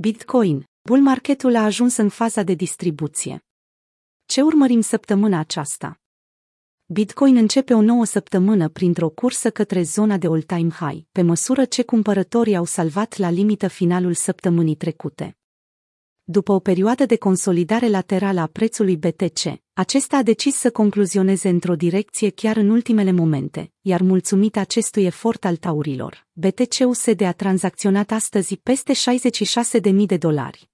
Bitcoin. Bull marketul a ajuns în faza de distribuție. Ce urmărim săptămâna aceasta? Bitcoin începe o nouă săptămână printr-o cursă către zona de all-time high, pe măsură ce cumpărătorii au salvat la limită finalul săptămânii trecute. După o perioadă de consolidare laterală a prețului BTC, acesta a decis să concluzioneze într-o direcție chiar în ultimele momente, iar mulțumit acestui efort al taurilor, BTC-USD a tranzacționat astăzi peste 66.000 de dolari.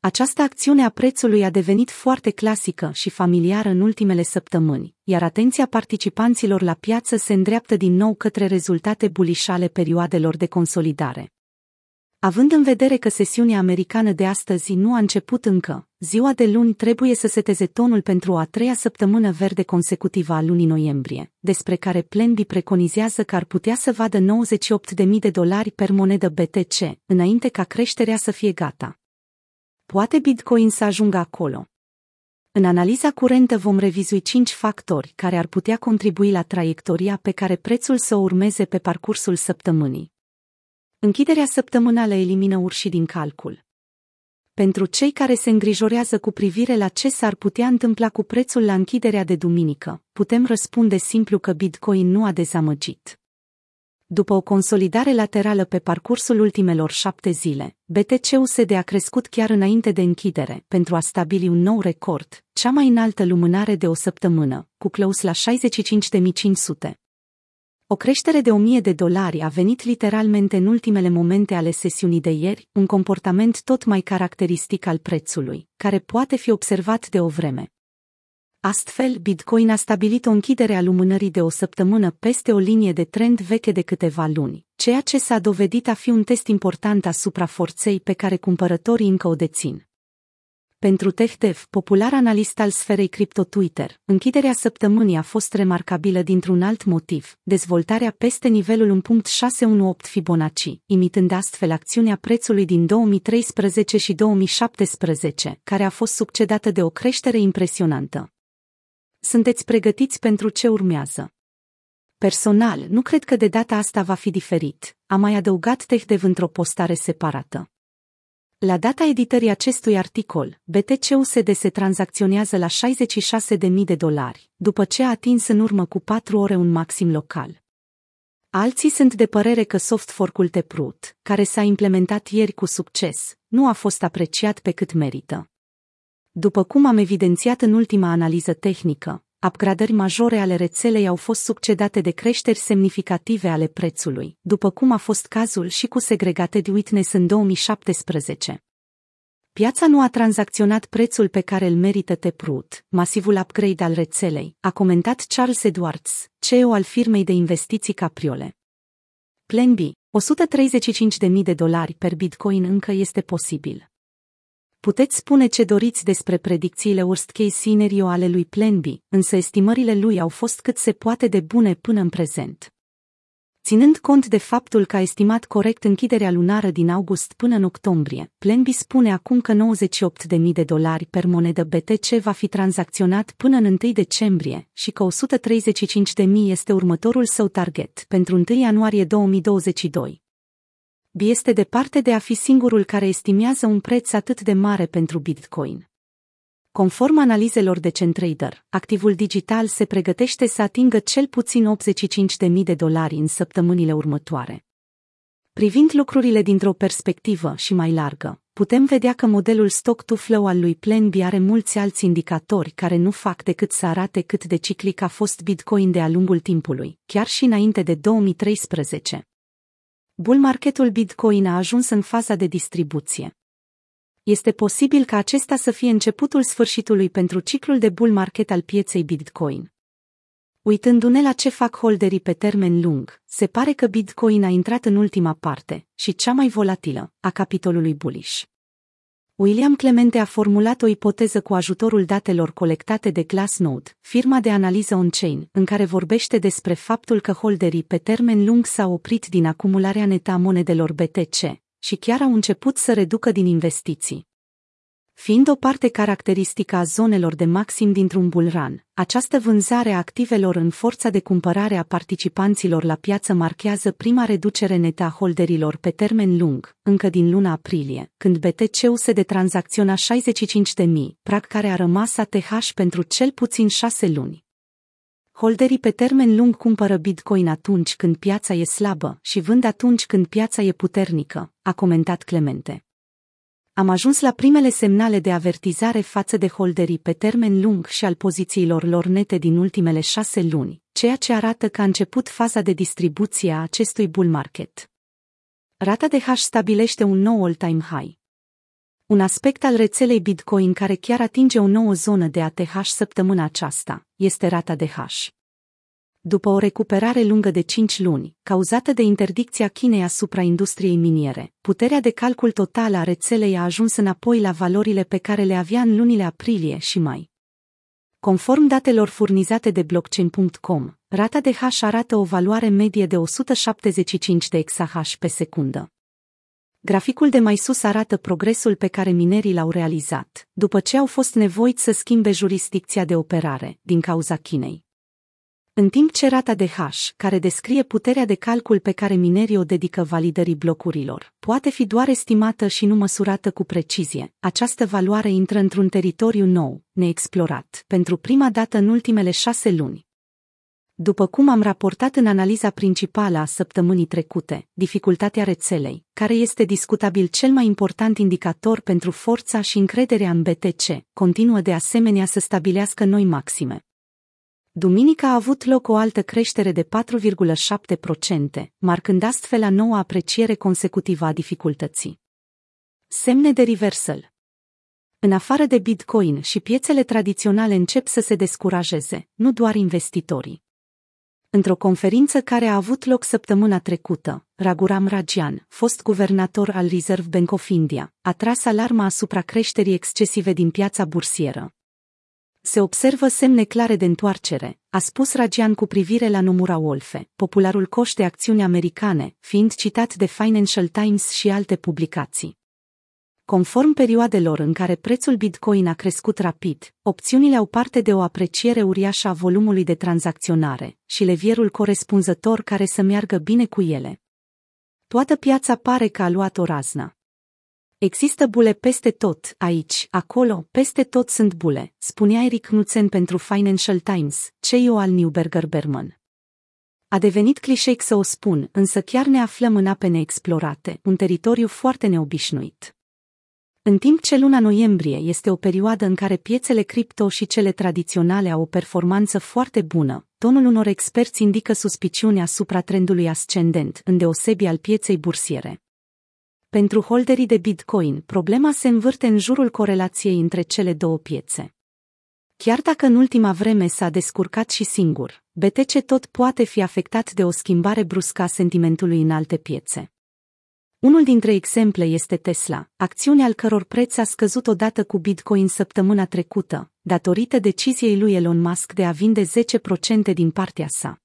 Această acțiune a prețului a devenit foarte clasică și familiară în ultimele săptămâni, iar atenția participanților la piață se îndreaptă din nou către rezultate bulișale perioadelor de consolidare. Având în vedere că sesiunea americană de astăzi nu a început încă, ziua de luni trebuie să seteze tonul pentru o a treia săptămână verde consecutivă a lunii noiembrie, despre care Plenby preconizează că ar putea să vadă 98.000 de dolari per monedă BTC, înainte ca creșterea să fie gata. Poate Bitcoin să ajungă acolo. În analiza curentă vom revizui cinci factori care ar putea contribui la traiectoria pe care prețul să o urmeze pe parcursul săptămânii. Închiderea săptămânală elimină urșii din calcul. Pentru cei care se îngrijorează cu privire la ce s-ar putea întâmpla cu prețul la închiderea de duminică, putem răspunde simplu că Bitcoin nu a dezamăgit. După o consolidare laterală pe parcursul ultimelor șapte zile, BTC-USD a crescut chiar înainte de închidere pentru a stabili un nou record, cea mai înaltă lumânare de o săptămână, cu close la 65.500. O creștere de 1000 de dolari a venit literalmente în ultimele momente ale sesiunii de ieri, un comportament tot mai caracteristic al prețului, care poate fi observat de o vreme. Astfel, Bitcoin a stabilit o închidere a lumânării de o săptămână peste o linie de trend veche de câteva luni, ceea ce s-a dovedit a fi un test important asupra forței pe care cumpărătorii încă o dețin. Pentru TechDev, popular analist al sferei cripto Twitter, închiderea săptămânii a fost remarcabilă dintr-un alt motiv, dezvoltarea peste nivelul 1.618 Fibonacci, imitând astfel acțiunea prețului din 2013 și 2017, care a fost succedată de o creștere impresionantă. Sunteți pregătiți pentru ce urmează? Personal, nu cred că de data asta va fi diferit, a mai adăugat TechDev într-o postare separată. La data editării acestui articol, BTC-USD se tranzacționează la 66.000 de dolari, după ce a atins în urmă cu 4 ore un maxim local. Alții sunt de părere că soft fork-ul Taproot, care s-a implementat ieri cu succes, nu a fost apreciat pe cât merită. După cum am evidențiat în ultima analiză tehnică, upgradări majore ale rețelei au fost succedate de creșteri semnificative ale prețului, după cum a fost cazul și cu segregate de Witness în 2017. Piața nu a tranzacționat prețul pe care îl merită Taproot, masivul upgrade al rețelei, a comentat Charles Edwards, CEO al firmei de investiții Capriole. Plan B, 135.000 de dolari per bitcoin încă este posibil. Puteți spune ce doriți despre predicțiile worst case scenario ale lui Plan B, însă estimările lui au fost cât se poate de bune până în prezent. Ținând cont de faptul că a estimat corect închiderea lunară din august până în octombrie, Plan B spune acum că 98.000 de dolari per monedă BTC va fi tranzacționat până în 1 decembrie și că 135.000 este următorul său target pentru 1 ianuarie 2022. B este departe de a fi singurul care estimează un preț atât de mare pentru Bitcoin. Conform analizelor de Centrader, activul digital se pregătește să atingă cel puțin 85.000 de dolari în săptămânile următoare. Privind lucrurile dintr-o perspectivă și mai largă, putem vedea că modelul stock-to-flow al lui Plan B are mulți alți indicatori care nu fac decât să arate cât de ciclic a fost Bitcoin de-a lungul timpului, chiar și înainte de 2013 bull marketul Bitcoin a ajuns în faza de distribuție. Este posibil ca acesta să fie începutul sfârșitului pentru ciclul de bull market al pieței Bitcoin. Uitându-ne la ce fac holderii pe termen lung, se pare că Bitcoin a intrat în ultima parte, și cea mai volatilă, a capitolului bullish. William Clemente a formulat o ipoteză cu ajutorul datelor colectate de Glassnode, firma de analiză on-chain, în care vorbește despre faptul că holderii pe termen lung s-au oprit din acumularea netă a monedelor BTC și chiar au început să reducă din investiții. Fiind o parte caracteristică a zonelor de maxim dintr-un bulran, această vânzare a activelor în forța de cumpărare a participanților la piață marchează prima reducere netă a holderilor pe termen lung, încă din luna aprilie, când BTC se tranzacționa 65.000, prag care a rămas ATH pentru cel puțin șase luni. Holderii pe termen lung cumpără Bitcoin atunci când piața e slabă și vând atunci când piața e puternică, a comentat Clemente. Am ajuns la primele semnale de avertizare față de holderii pe termen lung și al pozițiilor lor nete din ultimele șase luni, ceea ce arată că a început faza de distribuție a acestui bull market. Rata de hash stabilește un nou all-time high. Un aspect al rețelei Bitcoin care chiar atinge o nouă zonă de ATH săptămâna aceasta este rata de hash după o recuperare lungă de 5 luni, cauzată de interdicția Chinei asupra industriei miniere, puterea de calcul totală a rețelei a ajuns înapoi la valorile pe care le avea în lunile aprilie și mai. Conform datelor furnizate de blockchain.com, rata de hash arată o valoare medie de 175 de exahash pe secundă. Graficul de mai sus arată progresul pe care minerii l-au realizat, după ce au fost nevoiți să schimbe jurisdicția de operare, din cauza Chinei. În timp ce rata de hash, care descrie puterea de calcul pe care minerii o dedică validării blocurilor, poate fi doar estimată și nu măsurată cu precizie, această valoare intră într-un teritoriu nou, neexplorat, pentru prima dată în ultimele șase luni. După cum am raportat în analiza principală a săptămânii trecute, dificultatea rețelei, care este discutabil cel mai important indicator pentru forța și încrederea în BTC, continuă de asemenea să stabilească noi maxime. Duminica a avut loc o altă creștere de 4,7%, marcând astfel a noua apreciere consecutivă a dificultății. Semne de reversal În afară de Bitcoin și piețele tradiționale încep să se descurajeze, nu doar investitorii. Într-o conferință care a avut loc săptămâna trecută, Raguram Rajan, fost guvernator al Reserve Bank of India, a tras alarma asupra creșterii excesive din piața bursieră, se observă semne clare de întoarcere, a spus Ragian cu privire la Nomura Wolfe, popularul coș de acțiuni americane, fiind citat de Financial Times și alte publicații. Conform perioadelor în care prețul Bitcoin a crescut rapid, opțiunile au parte de o apreciere uriașă a volumului de tranzacționare și levierul corespunzător care să meargă bine cu ele. Toată piața pare că a luat o raznă. Există bule peste tot, aici, acolo, peste tot sunt bule, spunea Eric Knudsen pentru Financial Times, CEO al Newberger Berman. A devenit clișeic să o spun, însă chiar ne aflăm în ape neexplorate, un teritoriu foarte neobișnuit. În timp ce luna noiembrie este o perioadă în care piețele cripto și cele tradiționale au o performanță foarte bună, tonul unor experți indică suspiciune asupra trendului ascendent, îndeosebi al pieței bursiere. Pentru holderii de Bitcoin, problema se învârte în jurul corelației între cele două piețe. Chiar dacă în ultima vreme s-a descurcat și singur, BTC tot poate fi afectat de o schimbare bruscă a sentimentului în alte piețe. Unul dintre exemple este Tesla, acțiunea al căror preț a scăzut odată cu Bitcoin săptămâna trecută, datorită deciziei lui Elon Musk de a vinde 10% din partea sa.